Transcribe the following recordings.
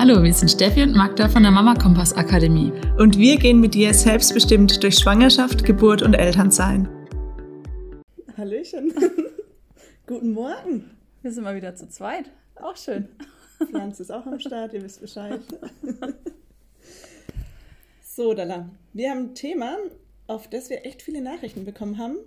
Hallo, wir sind Steffi und Magda von der Mama Kompass Akademie. Und wir gehen mit dir selbstbestimmt durch Schwangerschaft, Geburt und Elternsein. Hallöchen. Guten Morgen. Wir sind mal wieder zu zweit. Auch schön. Pflanze ist auch am Start, ihr wisst Bescheid. so, Dalla. Wir haben ein Thema, auf das wir echt viele Nachrichten bekommen haben.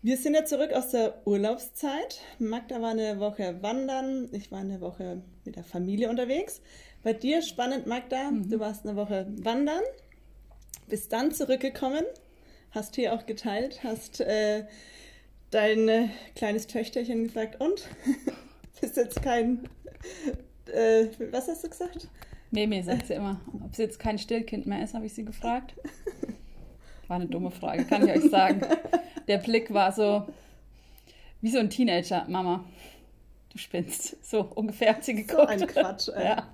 Wir sind ja zurück aus der Urlaubszeit. Magda war eine Woche wandern, ich war eine Woche mit der Familie unterwegs. Bei dir spannend, Magda, mhm. du warst eine Woche wandern, bist dann zurückgekommen, hast hier auch geteilt, hast äh, dein äh, kleines Töchterchen gesagt, und? bist jetzt kein, äh, was hast du gesagt? Meme, sagt sie immer. Ob sie jetzt kein Stillkind mehr ist, habe ich sie gefragt. War eine dumme Frage, kann ich euch sagen. Der Blick war so wie so ein Teenager. Mama, du spinnst. So ungefähr hat sie geguckt. So ein Quatsch, ey. Ja.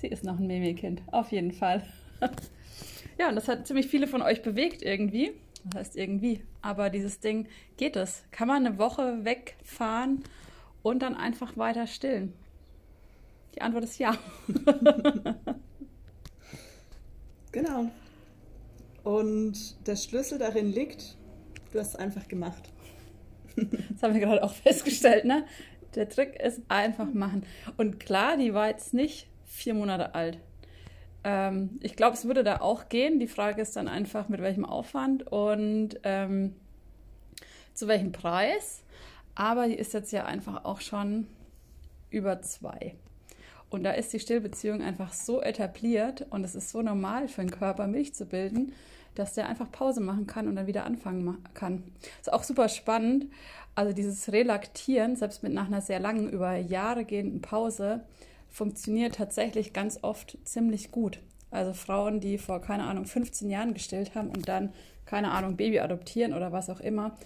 Sie ist noch ein Meme-Kind, auf jeden Fall. Ja, und das hat ziemlich viele von euch bewegt irgendwie. Das heißt irgendwie. Aber dieses Ding, geht es? Kann man eine Woche wegfahren und dann einfach weiter stillen? Die Antwort ist ja. genau. Und der Schlüssel darin liegt, du hast es einfach gemacht. Das haben wir gerade auch festgestellt, ne? Der Trick ist einfach machen. Und klar, die war jetzt nicht vier Monate alt. Ähm, ich glaube, es würde da auch gehen. Die Frage ist dann einfach, mit welchem Aufwand und ähm, zu welchem Preis. Aber die ist jetzt ja einfach auch schon über zwei. Und da ist die Stillbeziehung einfach so etabliert und es ist so normal für den Körper, Milch zu bilden, dass der einfach Pause machen kann und dann wieder anfangen kann. Ist auch super spannend. Also dieses Relaktieren, selbst mit nach einer sehr langen, über Jahre gehenden Pause, funktioniert tatsächlich ganz oft ziemlich gut. Also Frauen, die vor, keine Ahnung, 15 Jahren gestillt haben und dann, keine Ahnung, Baby adoptieren oder was auch immer,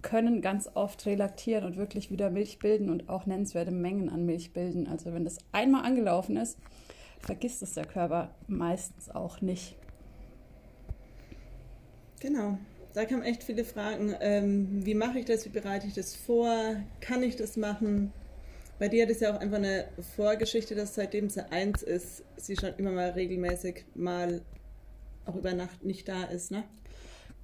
können ganz oft relaktieren und wirklich wieder Milch bilden und auch nennenswerte Mengen an Milch bilden. Also wenn das einmal angelaufen ist, vergisst es der Körper meistens auch nicht. Genau. Da kamen echt viele Fragen. Ähm, wie mache ich das? Wie bereite ich das vor? Kann ich das machen? Bei dir hat es ja auch einfach eine Vorgeschichte, dass seitdem sie eins ist, sie schon immer mal regelmäßig mal auch über Nacht nicht da ist, ne?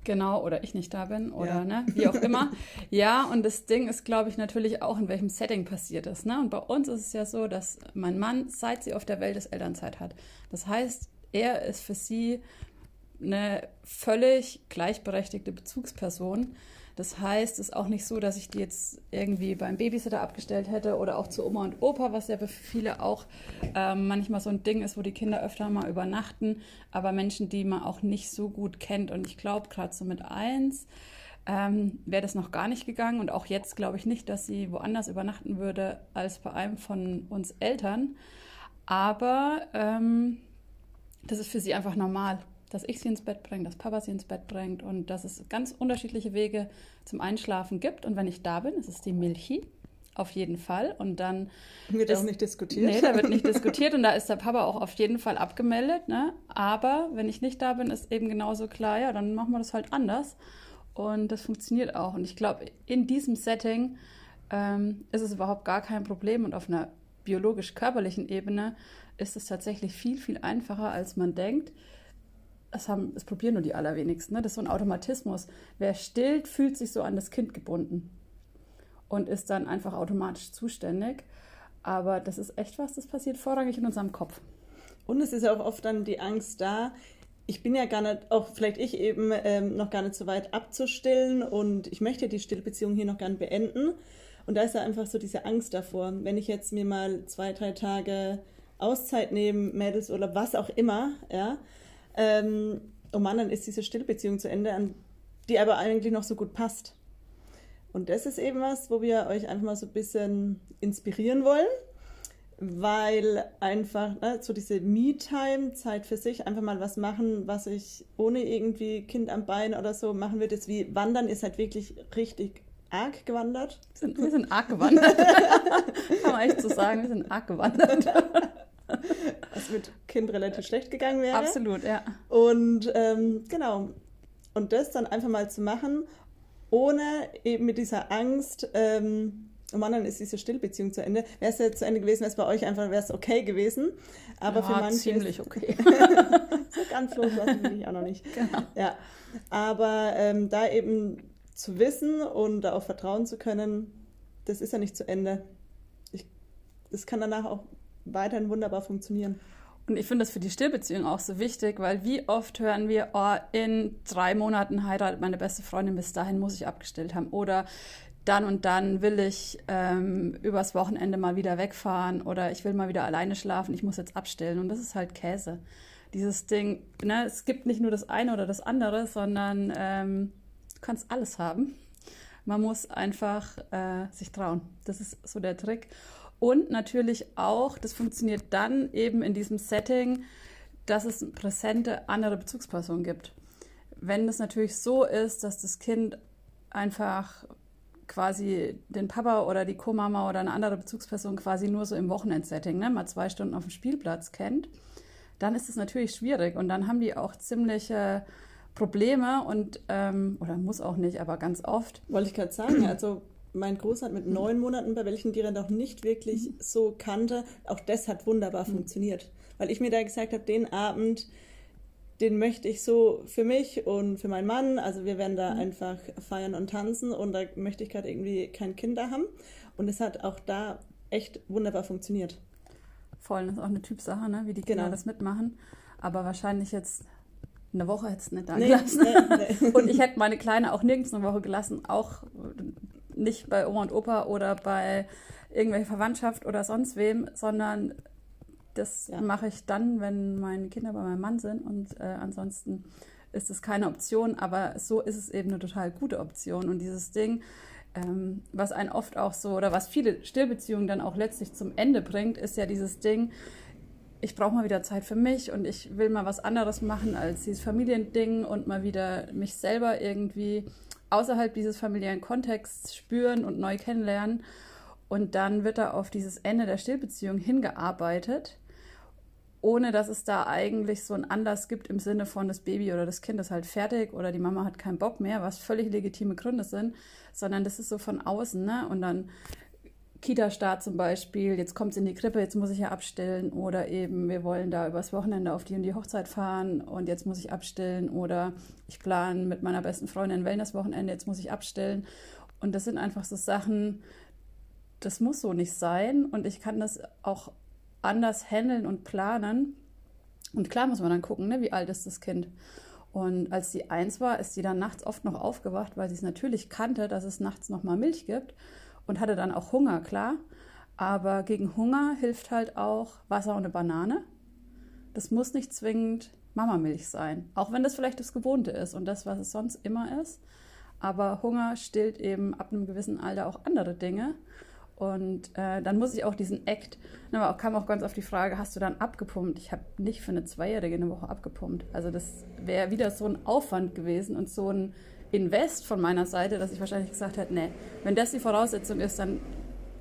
Genau, oder ich nicht da bin oder ja. ne, wie auch immer. ja, und das Ding ist, glaube ich, natürlich auch, in welchem Setting passiert ist. Ne? Und bei uns ist es ja so, dass mein Mann, seit sie auf der Welt ist, Elternzeit hat. Das heißt, er ist für sie eine völlig gleichberechtigte Bezugsperson. Das heißt, es ist auch nicht so, dass ich die jetzt irgendwie beim Babysitter abgestellt hätte oder auch zu Oma und Opa, was ja für viele auch ähm, manchmal so ein Ding ist, wo die Kinder öfter mal übernachten, aber Menschen, die man auch nicht so gut kennt. Und ich glaube, gerade so mit eins ähm, wäre das noch gar nicht gegangen. Und auch jetzt glaube ich nicht, dass sie woanders übernachten würde als bei einem von uns Eltern. Aber ähm, das ist für sie einfach normal dass ich sie ins Bett bringe, dass Papa sie ins Bett bringt und dass es ganz unterschiedliche Wege zum Einschlafen gibt. Und wenn ich da bin, ist es die Milchi. Auf jeden Fall. Und dann. Wird ist, auch nicht diskutiert. Nee, da wird nicht diskutiert und da ist der Papa auch auf jeden Fall abgemeldet. Ne? Aber wenn ich nicht da bin, ist eben genauso klar, ja, dann machen wir das halt anders. Und das funktioniert auch. Und ich glaube, in diesem Setting ähm, ist es überhaupt gar kein Problem. Und auf einer biologisch-körperlichen Ebene ist es tatsächlich viel, viel einfacher, als man denkt es, haben, es probieren nur die allerwenigsten. Ne? Das ist so ein Automatismus. Wer stillt, fühlt sich so an das Kind gebunden und ist dann einfach automatisch zuständig. Aber das ist echt was, das passiert vorrangig in unserem Kopf. Und es ist ja auch oft dann die Angst da, ich bin ja gar nicht, auch vielleicht ich eben ähm, noch gar nicht so weit abzustillen und ich möchte die Stillbeziehung hier noch nicht beenden. Und da ist ja einfach so diese Angst davor, wenn ich jetzt mir mal zwei, drei Tage Auszeit nehme, Mädelsurlaub, was auch immer, ja, ähm, oh Mann, dann ist diese Stillbeziehung zu Ende, an die aber eigentlich noch so gut passt. Und das ist eben was, wo wir euch einfach mal so ein bisschen inspirieren wollen, weil einfach ne, so diese Me-Time, Zeit für sich, einfach mal was machen, was ich ohne irgendwie Kind am Bein oder so machen würde, ist wie Wandern ist halt wirklich richtig arg gewandert. Wir sind, wir sind arg gewandert. Kann man echt so sagen, wir sind arg gewandert. was mit Kind relativ schlecht gegangen wäre. Absolut, ja. Und ähm, genau. Und das dann einfach mal zu machen, ohne eben mit dieser Angst, ähm, um anderen ist diese Stillbeziehung zu Ende. Wäre es ja zu Ende gewesen, wäre es bei euch einfach, wäre es okay gewesen. Aber Ja, für manche ziemlich okay. so ganz loslassen bin ich auch noch nicht. Genau. Ja, aber ähm, da eben zu wissen und darauf vertrauen zu können, das ist ja nicht zu Ende. Ich, das kann danach auch weiterhin wunderbar funktionieren. Und ich finde das für die Stillbeziehung auch so wichtig, weil wie oft hören wir, oh, in drei Monaten heiratet meine beste Freundin, bis dahin muss ich abgestillt haben. Oder dann und dann will ich ähm, übers Wochenende mal wieder wegfahren oder ich will mal wieder alleine schlafen, ich muss jetzt abstillen. Und das ist halt Käse. Dieses Ding, ne, es gibt nicht nur das eine oder das andere, sondern ähm, du kannst alles haben. Man muss einfach äh, sich trauen. Das ist so der Trick. Und natürlich auch, das funktioniert dann eben in diesem Setting, dass es präsente andere Bezugsperson gibt. Wenn es natürlich so ist, dass das Kind einfach quasi den Papa oder die Co-Mama oder eine andere Bezugsperson quasi nur so im Wochenendsetting, ne, mal zwei Stunden auf dem Spielplatz kennt, dann ist es natürlich schwierig und dann haben die auch ziemliche Probleme und, ähm, oder muss auch nicht, aber ganz oft. Wollte ich gerade sagen, also mein Großer hat mit neun Monaten, bei welchen die er noch nicht wirklich so kannte, auch das hat wunderbar funktioniert. Weil ich mir da gesagt habe, den Abend, den möchte ich so für mich und für meinen Mann, also wir werden da einfach feiern und tanzen und da möchte ich gerade irgendwie kein Kind da haben. Und es hat auch da echt wunderbar funktioniert. Voll, das ist auch eine Typsache, ne? wie die Kinder Genau. das mitmachen. Aber wahrscheinlich jetzt eine Woche hätte es nicht da Nee, gelassen. nee, nee. Und ich hätte meine Kleine auch nirgends eine Woche gelassen, auch nicht bei Oma und Opa oder bei irgendwelcher Verwandtschaft oder sonst wem, sondern das Ja. mache ich dann, wenn meine Kinder bei meinem Mann sind und äh, ansonsten ist es keine Option, aber so ist es eben eine total gute Option und dieses Ding, ähm, was einen oft auch so oder was viele Stillbeziehungen dann auch letztlich zum Ende bringt, ist ja dieses Ding, ich brauche mal wieder Zeit für mich und ich will mal was anderes machen als dieses Familiending und mal wieder mich selber irgendwie außerhalb dieses familiären Kontexts spüren und neu kennenlernen. Und dann wird da auf dieses Ende der Stillbeziehung hingearbeitet, ohne dass es da eigentlich so einen Anlass gibt im Sinne von das Baby oder das Kind ist halt fertig oder die Mama hat keinen Bock mehr, was völlig legitime Gründe sind, sondern das ist so von außen, ne? Und dann Kita-Start zum Beispiel, jetzt kommt es in die Krippe, jetzt muss ich ja abstillen oder eben wir wollen da übers Wochenende auf die und die Hochzeit fahren und jetzt muss ich abstillen oder ich plane mit meiner besten Freundin ein Wellness-Wochenende, jetzt muss ich abstillen. Und das sind einfach so Sachen, das muss so nicht sein und ich kann das auch anders handeln und planen. Und klar muss man dann gucken, ne, wie alt ist das Kind. Und als sie eins war, ist sie dann nachts oft noch aufgewacht, weil sie es natürlich kannte, dass es nachts noch mal Milch gibt und hatte dann auch Hunger, klar. Aber gegen Hunger hilft halt auch Wasser und eine Banane. Das muss nicht zwingend Mamamilch sein, auch wenn das vielleicht das Gewohnte ist und das, was es sonst immer ist. Aber Hunger stillt eben ab einem gewissen Alter auch andere Dinge. Und äh, dann muss ich auch diesen Act, aber kam auch ganz oft die Frage, hast du dann abgepumpt? Ich habe nicht für eine Zweijährige eine Woche abgepumpt. Also das wäre wieder so ein Aufwand gewesen und so ein Invest von meiner Seite, dass ich wahrscheinlich gesagt hätte, nee, wenn das die Voraussetzung ist, dann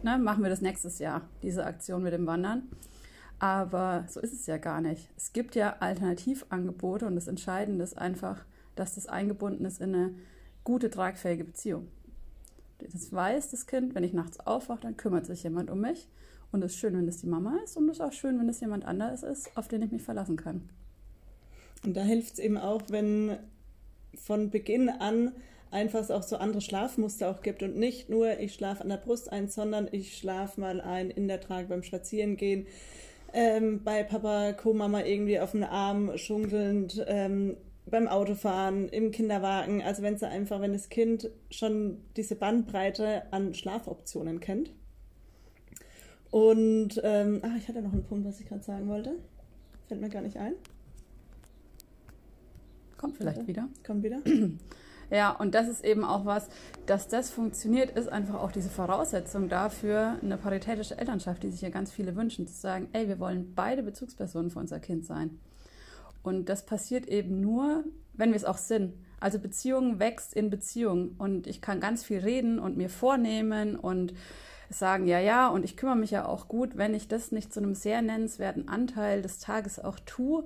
ne, machen wir das nächstes Jahr, diese Aktion mit dem Wandern. Aber so ist es ja gar nicht. Es gibt ja Alternativangebote und das Entscheidende ist einfach, dass das eingebunden ist in eine gute, tragfähige Beziehung. Das weiß das Kind, wenn ich nachts aufwache, dann kümmert sich jemand um mich. Und es ist schön, wenn es die Mama ist und es ist auch schön, wenn es jemand anderes ist, auf den ich mich verlassen kann. Und da hilft es eben auch, wenn von Beginn an einfach auch so andere Schlafmuster auch gibt und nicht nur ich schlafe an der Brust ein, sondern ich schlafe mal ein in der Trage beim Spazierengehen, ähm, bei Papa, Co-Mama irgendwie auf dem Arm schunkelnd, ähm, beim Autofahren, im Kinderwagen. Also wenn es einfach, wenn das Kind schon diese Bandbreite an Schlafoptionen kennt. Und ähm, ah, ich hatte noch einen Punkt, was ich gerade sagen wollte. Fällt mir gar nicht ein. Kommt vielleicht wieder. Kommt wieder. Ja, und das ist eben auch was, dass das funktioniert, ist einfach auch diese Voraussetzung dafür, eine paritätische Elternschaft, die sich ja ganz viele wünschen, zu sagen, ey, wir wollen beide Bezugspersonen für unser Kind sein. Und das passiert eben nur, wenn wir es auch sind. Also Beziehung wächst in Beziehung und ich kann ganz viel reden und mir vornehmen und sagen, ja, ja, und ich kümmere mich ja auch gut, wenn ich das nicht zu einem sehr nennenswerten Anteil des Tages auch tue,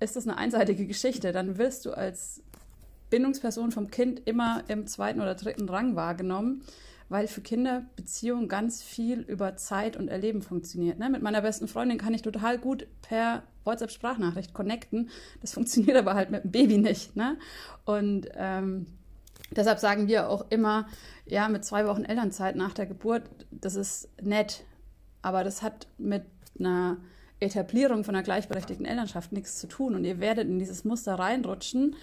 ist das eine einseitige Geschichte. Dann wirst du als Bindungsperson vom Kind immer im zweiten oder dritten Rang wahrgenommen, weil für Kinder Beziehung ganz viel über Zeit und Erleben funktioniert. Ne? Mit meiner besten Freundin kann ich total gut per WhatsApp-Sprachnachricht connecten. Das funktioniert aber halt mit dem Baby nicht. Ne? Und ähm, deshalb sagen wir auch immer, ja, mit zwei Wochen Elternzeit nach der Geburt, das ist nett, aber das hat mit einer Etablierung von einer gleichberechtigten Elternschaft nichts zu tun. Und ihr werdet in dieses Muster reinrutschen.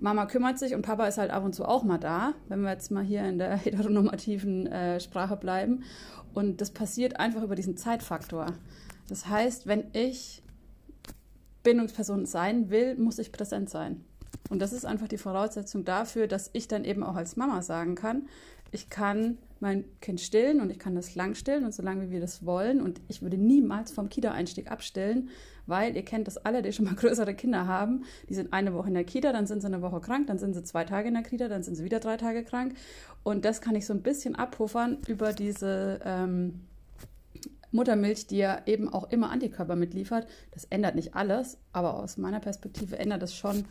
Mama kümmert sich und Papa ist halt ab und zu auch mal da, wenn wir jetzt mal hier in der heteronormativen äh, Sprache bleiben. Und das passiert einfach über diesen Zeitfaktor. Das heißt, wenn ich Bindungsperson sein will, muss ich präsent sein. Und das ist einfach die Voraussetzung dafür, dass ich dann eben auch als Mama sagen kann, ich kann mein Kind stillen und ich kann das lang stillen und so lange, wie wir das wollen. Und ich würde niemals vom Kita-Einstieg abstillen, weil ihr kennt das alle, die schon mal größere Kinder haben. Die sind eine Woche in der Kita, dann sind sie eine Woche krank, dann sind sie zwei Tage in der Kita, dann sind sie wieder drei Tage krank. Und das kann ich so ein bisschen abpuffern über diese ähm, Muttermilch, die ja eben auch immer Antikörper mitliefert. Das ändert nicht alles, aber aus meiner Perspektive ändert es schon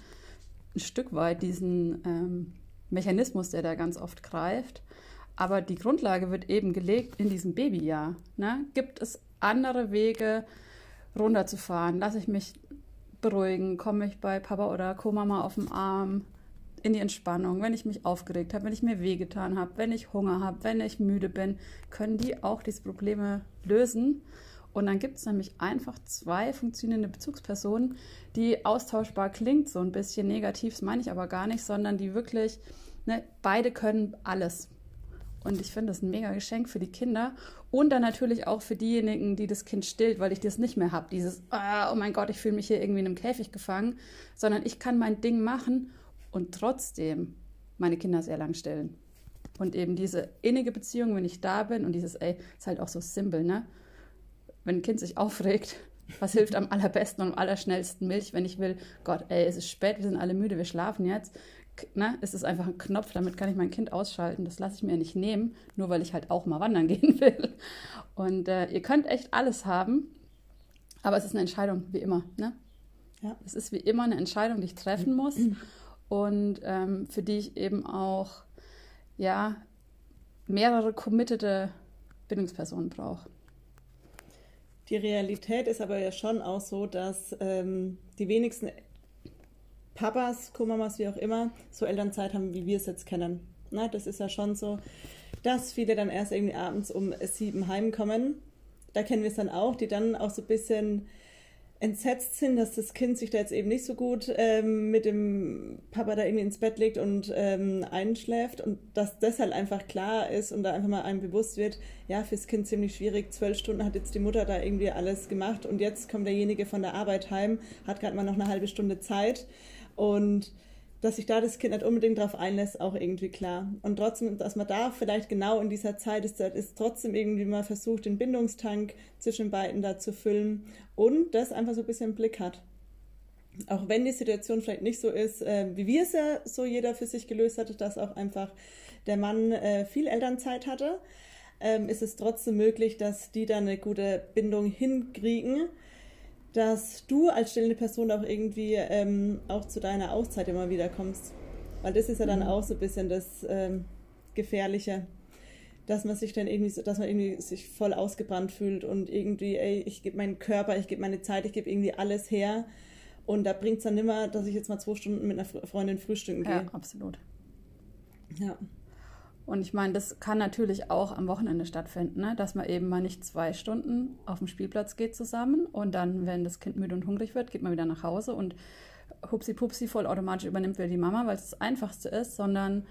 ein Stück weit diesen ähm, Mechanismus, der da ganz oft greift. Aber die Grundlage wird eben gelegt in diesem Babyjahr. Ne? Gibt es andere Wege, runterzufahren? Lasse ich mich beruhigen? Komme ich bei Papa oder Co-Mama auf dem Arm in die Entspannung? Wenn ich mich aufgeregt habe, wenn ich mir wehgetan habe, wenn ich Hunger habe, wenn ich müde bin, können die auch diese Probleme lösen. Und dann gibt es nämlich einfach zwei funktionierende Bezugspersonen, die austauschbar klingt, so ein bisschen negativ, das meine ich aber gar nicht, sondern die wirklich, ne, beide können alles. Und ich finde das ein mega Geschenk für die Kinder und dann natürlich auch für diejenigen, die das Kind stillt, weil ich das nicht mehr habe. Dieses, oh mein Gott, ich fühle mich hier irgendwie in einem Käfig gefangen, sondern ich kann mein Ding machen und trotzdem meine Kinder sehr lang stillen. Und eben diese innige Beziehung, wenn ich da bin und dieses, ey, ist halt auch so simpel, ne? Wenn ein Kind sich aufregt, was hilft am allerbesten und am allerschnellsten Milch, wenn ich will, Gott, ey, es ist spät, wir sind alle müde, wir schlafen jetzt ne, ist es einfach ein Knopf, damit kann ich mein Kind ausschalten. Das lasse ich mir nicht nehmen, nur weil ich halt auch mal wandern gehen will. Und äh, ihr könnt echt alles haben, aber es ist eine Entscheidung, wie immer. Ne? Ja. Es ist wie immer eine Entscheidung, die ich treffen muss und ähm, für die ich eben auch ja, mehrere committede Bindungspersonen brauche. Die Realität ist aber ja schon auch so, dass ähm, die wenigsten Papas, Co-Mamas, wie auch immer, so Elternzeit haben, wie wir es jetzt kennen. Na, das ist ja schon so, dass viele dann erst irgendwie abends um sieben heimkommen. Da kennen wir es dann auch, die dann auch so ein bisschen entsetzt sind, dass das Kind sich da jetzt eben nicht so gut ähm, mit dem Papa da irgendwie ins Bett legt und ähm, einschläft und dass das halt einfach klar ist und da einfach mal einem bewusst wird, ja, fürs Kind ziemlich schwierig, zwölf Stunden hat jetzt die Mutter da irgendwie alles gemacht und jetzt kommt derjenige von der Arbeit heim, hat gerade mal noch eine halbe Stunde Zeit und dass sich da das Kind nicht unbedingt darauf einlässt, auch irgendwie klar. Und trotzdem, dass man da vielleicht genau in dieser Zeit ist, ist trotzdem irgendwie mal versucht, den Bindungstank zwischen beiden da zu füllen und das einfach so ein bisschen im Blick hat. Auch wenn die Situation vielleicht nicht so ist, äh, wie wir es ja so jeder für sich gelöst hatte, dass auch einfach der Mann äh, viel Elternzeit hatte, ähm, ist es trotzdem möglich, dass die da eine gute Bindung hinkriegen dass du als stillende Person auch irgendwie ähm, auch zu deiner Auszeit immer wieder kommst. Weil das ist ja dann mhm. auch so ein bisschen das ähm, Gefährliche, dass man sich dann irgendwie, so, dass man irgendwie sich voll ausgebrannt fühlt und irgendwie, ey, ich gebe meinen Körper, ich gebe meine Zeit, ich gebe irgendwie alles her. Und da bringt es dann nimmer, dass ich jetzt mal zwei Stunden mit einer Freundin frühstücken gehe. Ja, absolut. Ja. Und ich meine, das kann natürlich auch am Wochenende stattfinden, ne? dass man eben mal nicht zwei Stunden auf dem Spielplatz geht zusammen und dann, wenn das Kind müde und hungrig wird, geht man wieder nach Hause und hupsi pupsi voll automatisch übernimmt wieder die Mama, weil es das Einfachste ist, sondern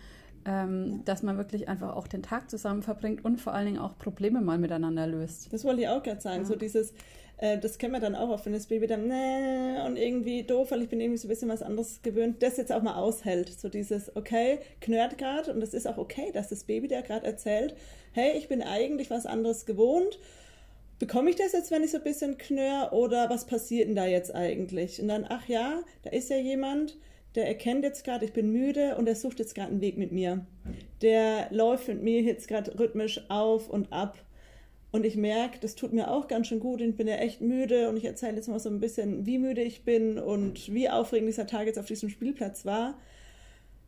ähm, dass man wirklich einfach auch den Tag zusammen verbringt und vor allen Dingen auch Probleme mal miteinander löst. Das wollte ich auch gerade sagen, ja. so dieses äh, das kennen wir dann auch oft, wenn das Baby dann nee, und irgendwie doof, weil ich bin irgendwie so ein bisschen was anderes gewöhnt, das jetzt auch mal aushält. So dieses, okay, knurrt gerade und das ist auch okay, dass das Baby da gerade erzählt, hey, ich bin eigentlich was anderes gewohnt. Bekomme ich das jetzt, wenn ich so ein bisschen knurr oder was passiert denn da jetzt eigentlich? Und dann, ach ja, da ist ja jemand, der erkennt jetzt gerade, ich bin müde und er sucht jetzt gerade einen Weg mit mir. Der läuft mit mir jetzt gerade rhythmisch auf und ab und ich merke, das tut mir auch ganz schön gut. Ich bin ja echt müde und ich erzähle jetzt mal so ein bisschen, wie müde ich bin und wie aufregend dieser Tag jetzt auf diesem Spielplatz war.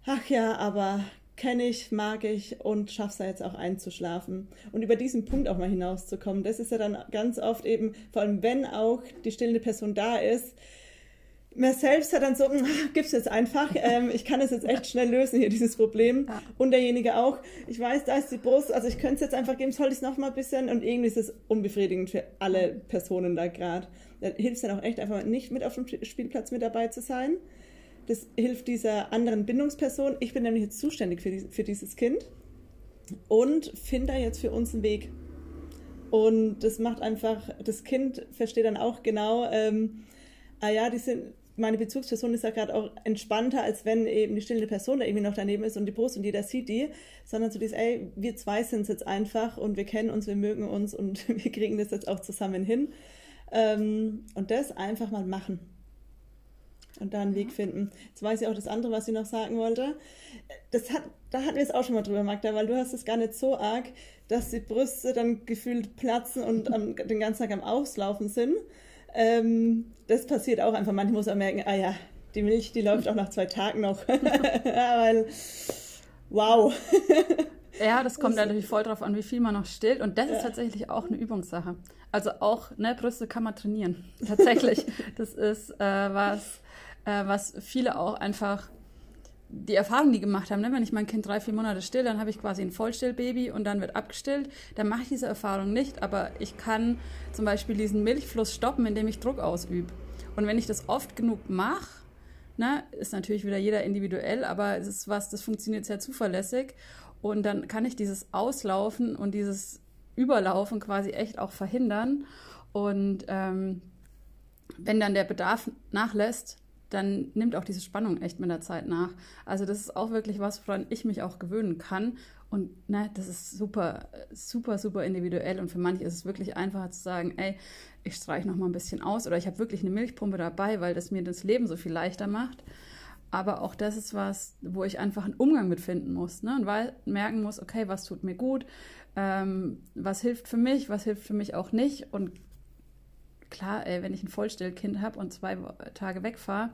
Ach ja, aber kenne ich, mag ich und schaff's da jetzt auch einzuschlafen. Und über diesen Punkt auch mal hinauszukommen, das ist ja dann ganz oft eben, vor allem wenn auch die stillende Person da ist, man selbst hat dann so, hm, gib's jetzt einfach, ähm, ich kann es jetzt echt schnell lösen hier, dieses Problem. Ja. Und derjenige auch, ich weiß, da ist die Brust, also ich könnte es jetzt einfach geben, soll ich es noch mal ein bisschen und irgendwie ist es unbefriedigend für alle Personen da gerade. Da hilft es dann auch echt einfach nicht mit auf dem Spielplatz mit dabei zu sein. Das hilft dieser anderen Bindungsperson. Ich bin nämlich jetzt zuständig für, die, für dieses Kind und finde da jetzt für uns einen Weg. Und das macht einfach, das Kind versteht dann auch genau, ähm, ah ja, die sind, meine Bezugsperson ist ja gerade auch entspannter, als wenn eben die stillende Person da irgendwie noch daneben ist und die Brust und jeder sieht die, sondern so dieses, ey, wir zwei sind es jetzt einfach und wir kennen uns, wir mögen uns und wir kriegen das jetzt auch zusammen hin. Ähm, und das einfach mal machen und da einen Weg finden. Jetzt weiß ich auch das andere, was ich noch sagen wollte. Das hat, da hatten wir es auch schon mal drüber, Magda, weil du hast es gar nicht so arg, dass die Brüste dann gefühlt platzen und am, den ganzen Tag am Auslaufen sind. Ähm, das passiert auch einfach. Manchmal muss man merken, ah ja, die Milch, die läuft auch nach zwei Tagen noch. weil, wow. Ja, das kommt natürlich voll drauf an, wie viel man noch stillt. Und das ja. ist tatsächlich auch eine Übungssache. Also auch, ne, Brüste kann man trainieren. Tatsächlich. das ist äh, was, äh, was viele auch einfach die Erfahrung, die gemacht haben, ne? wenn ich mein Kind drei, vier Monate still, dann habe ich quasi ein Vollstillbaby und dann wird abgestillt, dann mache ich diese Erfahrung nicht, aber ich kann zum Beispiel diesen Milchfluss stoppen, indem ich Druck ausübe. Und wenn ich das oft genug mache, ne, ist natürlich wieder jeder individuell, aber es ist was, das funktioniert sehr zuverlässig und dann kann ich dieses Auslaufen und dieses Überlaufen quasi echt auch verhindern und ähm, wenn dann der Bedarf nachlässt, dann nimmt auch diese Spannung echt mit der Zeit nach. Also das ist auch wirklich was, woran ich mich auch gewöhnen kann. Und ne, das ist super, super, super individuell. Und für manche ist es wirklich einfacher zu sagen, ey, ich streiche noch mal ein bisschen aus oder ich habe wirklich eine Milchpumpe dabei, weil das mir das Leben so viel leichter macht. Aber auch das ist was, wo ich einfach einen Umgang mit finden muss. Ne? Und weil merken muss, okay, was tut mir gut, ähm, was hilft für mich, was hilft für mich auch nicht. Und klar, ey, wenn ich ein Vollstillkind habe und zwei Tage wegfahre,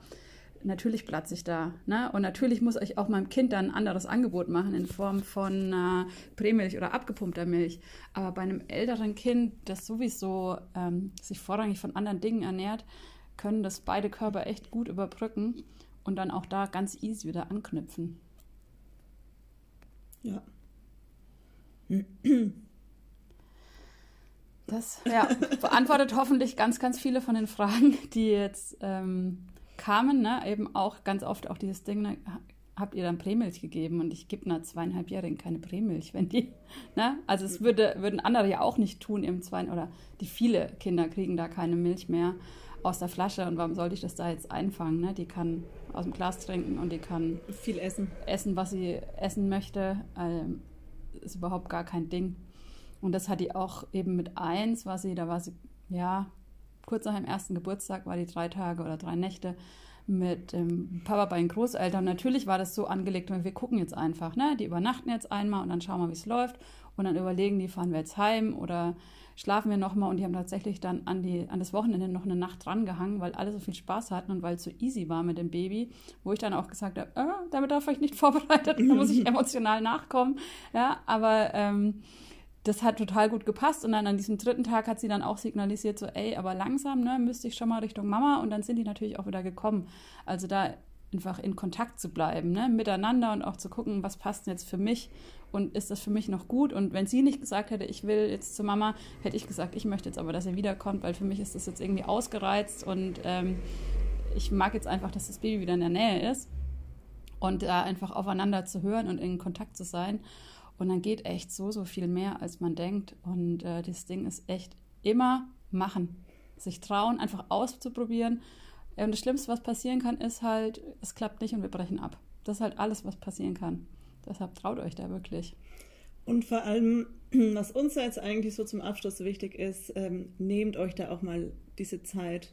natürlich platze ich da. Ne? Und natürlich muss ich auch meinem Kind dann ein anderes Angebot machen in Form von äh, Prämilch oder abgepumpter Milch. Aber bei einem älteren Kind, das sowieso ähm, sich vorrangig von anderen Dingen ernährt, können das beide Körper echt gut überbrücken und dann auch da ganz easy wieder anknüpfen. Ja. Das ja, beantwortet hoffentlich ganz, ganz viele von den Fragen, die jetzt ähm, kamen. Ne? Eben auch ganz oft auch dieses Ding, ne? habt ihr dann Prämilch gegeben und ich gebe einer zweieinhalbjährigen keine Prämilch, wenn die, ne? Also es würde, würden andere ja auch nicht tun im zweiten, oder die viele Kinder kriegen da keine Milch mehr aus der Flasche und warum sollte ich das da jetzt einfangen, ne? Die kann aus dem Glas trinken und die kann viel essen. Essen, was sie essen möchte. Ähm, ist überhaupt gar kein Ding. Und das hat die auch eben mit eins, war sie, da war sie, ja, kurz nach dem ersten Geburtstag war die drei Tage oder drei Nächte mit ähm, Papa bei den Großeltern. Natürlich war das so angelegt, wir gucken jetzt einfach, ne? Die übernachten jetzt einmal und dann schauen wir, wie es läuft. Und dann überlegen die, fahren wir jetzt heim oder schlafen wir nochmal. Und die haben tatsächlich dann an, die, an das Wochenende noch eine Nacht drangehangen, weil alle so viel Spaß hatten und weil es so easy war mit dem Baby, wo ich dann auch gesagt habe, äh, damit darf ich nicht vorbereitet, da muss ich emotional nachkommen. Ja, aber ähm, das hat total gut gepasst. Und dann an diesem dritten Tag hat sie dann auch signalisiert, so, ey, aber langsam, ne, müsste ich schon mal Richtung Mama. Und dann sind die natürlich auch wieder gekommen. Also da einfach in Kontakt zu bleiben, ne, miteinander und auch zu gucken, was passt jetzt für mich und ist das für mich noch gut? Und wenn sie nicht gesagt hätte, ich will jetzt zur Mama, hätte ich gesagt, ich möchte jetzt aber, dass er wiederkommt, weil für mich ist das jetzt irgendwie ausgereizt und ähm, ich mag jetzt einfach, dass das Baby wieder in der Nähe ist und da einfach aufeinander zu hören und in Kontakt zu sein. Und dann geht echt so, so viel mehr, als man denkt. Und äh, das Ding ist echt immer machen. Sich trauen, einfach auszuprobieren. Und das Schlimmste, was passieren kann, ist halt, es klappt nicht und wir brechen ab. Das ist halt alles, was passieren kann. Deshalb traut euch da wirklich. Und vor allem, was uns jetzt eigentlich so zum Abschluss wichtig ist, ähm, nehmt euch da auch mal diese Zeit.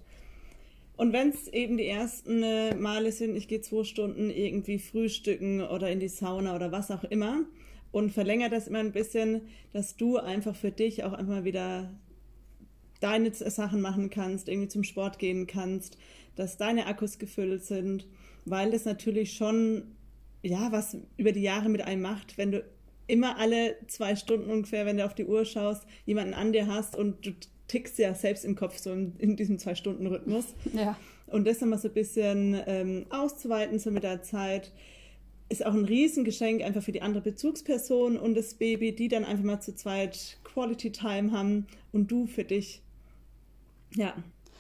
Und wenn es eben die ersten äh, Male sind, ich gehe zwei Stunden irgendwie frühstücken oder in die Sauna oder was auch immer, und verlängere das immer ein bisschen, dass du einfach für dich auch einfach mal wieder deine Sachen machen kannst, irgendwie zum Sport gehen kannst, dass deine Akkus gefüllt sind, weil das natürlich schon ja, was über die Jahre mit einem macht, wenn du immer alle zwei Stunden ungefähr, wenn du auf die Uhr schaust, jemanden an dir hast und du tickst ja selbst im Kopf so in, in diesem Zwei-Stunden-Rhythmus. Ja. Und das nochmal so ein bisschen ähm, auszuweiten, so mit der Zeit, ist auch ein Riesengeschenk einfach für die andere Bezugsperson und das Baby, die dann einfach mal zu zweit Quality Time haben und du für dich. Ja,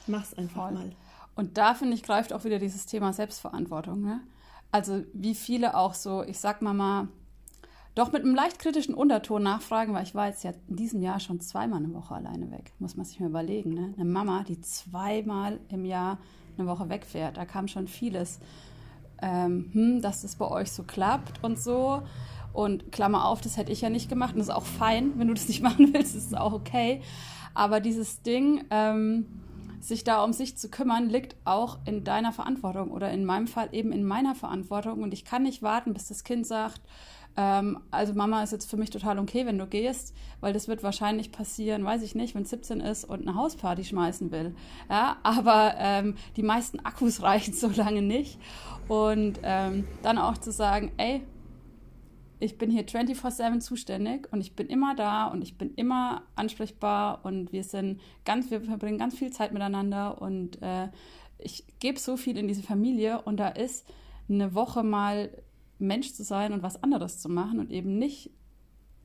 mach's einfach Voll. mal. Und da finde ich, greift auch wieder dieses Thema Selbstverantwortung. Ne? Also wie viele auch so, ich sag mal mal, doch mit einem leicht kritischen Unterton nachfragen, weil ich war jetzt ja in diesem Jahr schon zweimal eine Woche alleine weg. Muss man sich mal überlegen. Ne? Eine Mama, die zweimal im Jahr eine Woche wegfährt. Da kam schon vieles. Ähm, hm, dass das bei euch so klappt und so. Und Klammer auf, das hätte ich ja nicht gemacht. Und das ist auch fein, wenn du das nicht machen willst, ist es auch okay. Aber dieses Ding, ähm, sich da um sich zu kümmern, liegt auch in deiner Verantwortung oder in meinem Fall eben in meiner Verantwortung. Und ich kann nicht warten, bis das Kind sagt, ähm, also Mama ist jetzt für mich total okay, wenn du gehst, weil das wird wahrscheinlich passieren, weiß ich nicht, wenn es 17 ist und eine Hausparty schmeißen will. Ja, aber ähm, die meisten Akkus reichen so lange nicht. Und ähm, dann auch zu sagen, ey, ich bin hier 24-7 zuständig und ich bin immer da und ich bin immer ansprechbar und wir sind ganz, wir verbringen ganz viel Zeit miteinander und äh, ich gebe so viel in diese Familie und da ist eine Woche mal Mensch zu sein und was anderes zu machen und eben nicht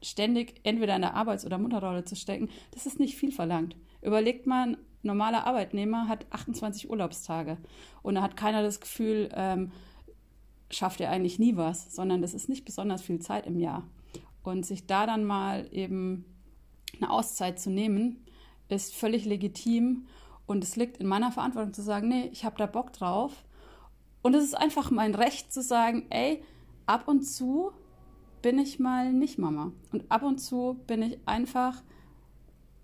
ständig entweder in der Arbeits- oder Mutterrolle zu stecken, das ist nicht viel verlangt. Überlegt man, normaler Arbeitnehmer hat 28 Urlaubstage und da hat keiner das Gefühl, ähm, schafft er eigentlich nie was, sondern das ist nicht besonders viel Zeit im Jahr. Und sich da dann mal eben eine Auszeit zu nehmen, ist völlig legitim und es liegt in meiner Verantwortung zu sagen, nee, ich habe da Bock drauf. Und es ist einfach mein Recht zu sagen, ey, ab und zu bin ich mal nicht Mama. Und ab und zu bin ich einfach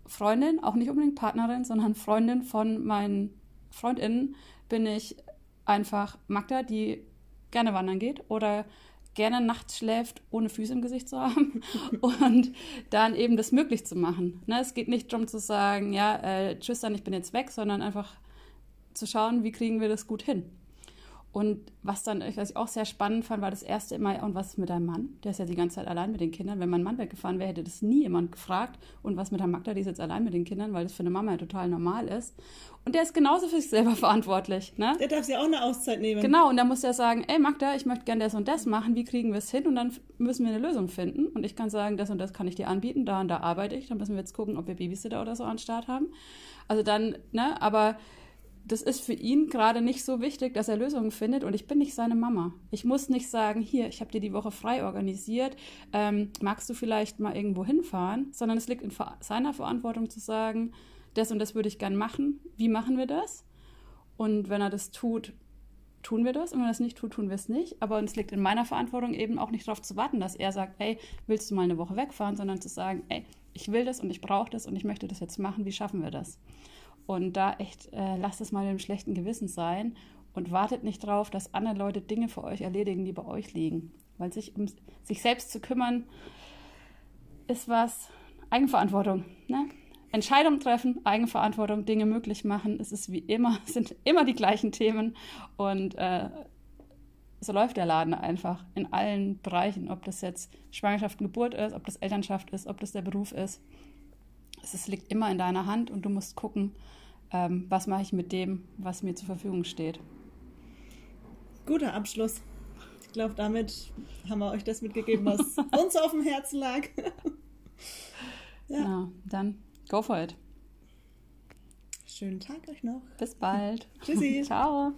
Freundin, auch nicht unbedingt Partnerin, sondern Freundin von meinen Freundinnen, bin ich einfach Magda, die gerne wandern geht oder gerne nachts schläft, ohne Füße im Gesicht zu haben und dann eben das möglich zu machen. Ne, es geht nicht darum zu sagen, ja, äh, tschüss dann, ich bin jetzt weg, sondern einfach zu schauen, wie kriegen wir das gut hin. Und was dann, was ich auch sehr spannend fand, war das erste immer, und was ist mit deinem Mann? Der ist ja die ganze Zeit allein mit den Kindern. Wenn mein Mann weggefahren wäre, hätte das nie jemand gefragt. Und was mit der Magda, die ist jetzt allein mit den Kindern, weil das für eine Mama ja total normal ist. Und der ist genauso für sich selber verantwortlich. Ne? Der darf sich auch eine Auszeit nehmen. Genau, und da muss der sagen, ey Magda, ich möchte gerne das und das machen, wie kriegen wir es hin? Und dann müssen wir eine Lösung finden. Und ich kann sagen, das und das kann ich dir anbieten, da und da arbeite ich. Dann müssen wir jetzt gucken, ob wir Babysitter oder so an den Start haben. Also dann, ne, aber das ist für ihn gerade nicht so wichtig, dass er Lösungen findet und ich bin nicht seine Mama. Ich muss nicht sagen, hier, ich habe dir die Woche frei organisiert, ähm, magst du vielleicht mal irgendwo hinfahren, sondern es liegt in seiner Verantwortung zu sagen, das und das würde ich gern machen, wie machen wir das? Und wenn er das tut, tun wir das und wenn er das nicht tut, tun wir es nicht. Aber es liegt in meiner Verantwortung eben auch nicht darauf zu warten, dass er sagt, ey, willst du mal eine Woche wegfahren, sondern zu sagen, ey, ich will das und ich brauche das und ich möchte das jetzt machen, wie schaffen wir das? Und da echt, äh, lasst es mal im schlechten Gewissen sein und wartet nicht drauf, dass andere Leute Dinge für euch erledigen, die bei euch liegen. Weil sich um sich selbst zu kümmern, ist was Eigenverantwortung. Ne? Entscheidungen treffen, Eigenverantwortung, Dinge möglich machen. Es ist wie immer, sind immer die gleichen Themen und äh, so läuft der Laden einfach in allen Bereichen, ob das jetzt Schwangerschaft, Geburt ist, ob das Elternschaft ist, ob das der Beruf ist es liegt immer in deiner Hand und du musst gucken, ähm, was mache ich mit dem, was mir zur Verfügung steht. Guter Abschluss. Ich glaube, damit haben wir euch das mitgegeben, was uns auf dem Herzen lag. ja. Genau, dann go for it. Schönen Tag euch noch. Bis bald. Tschüssi. Ciao.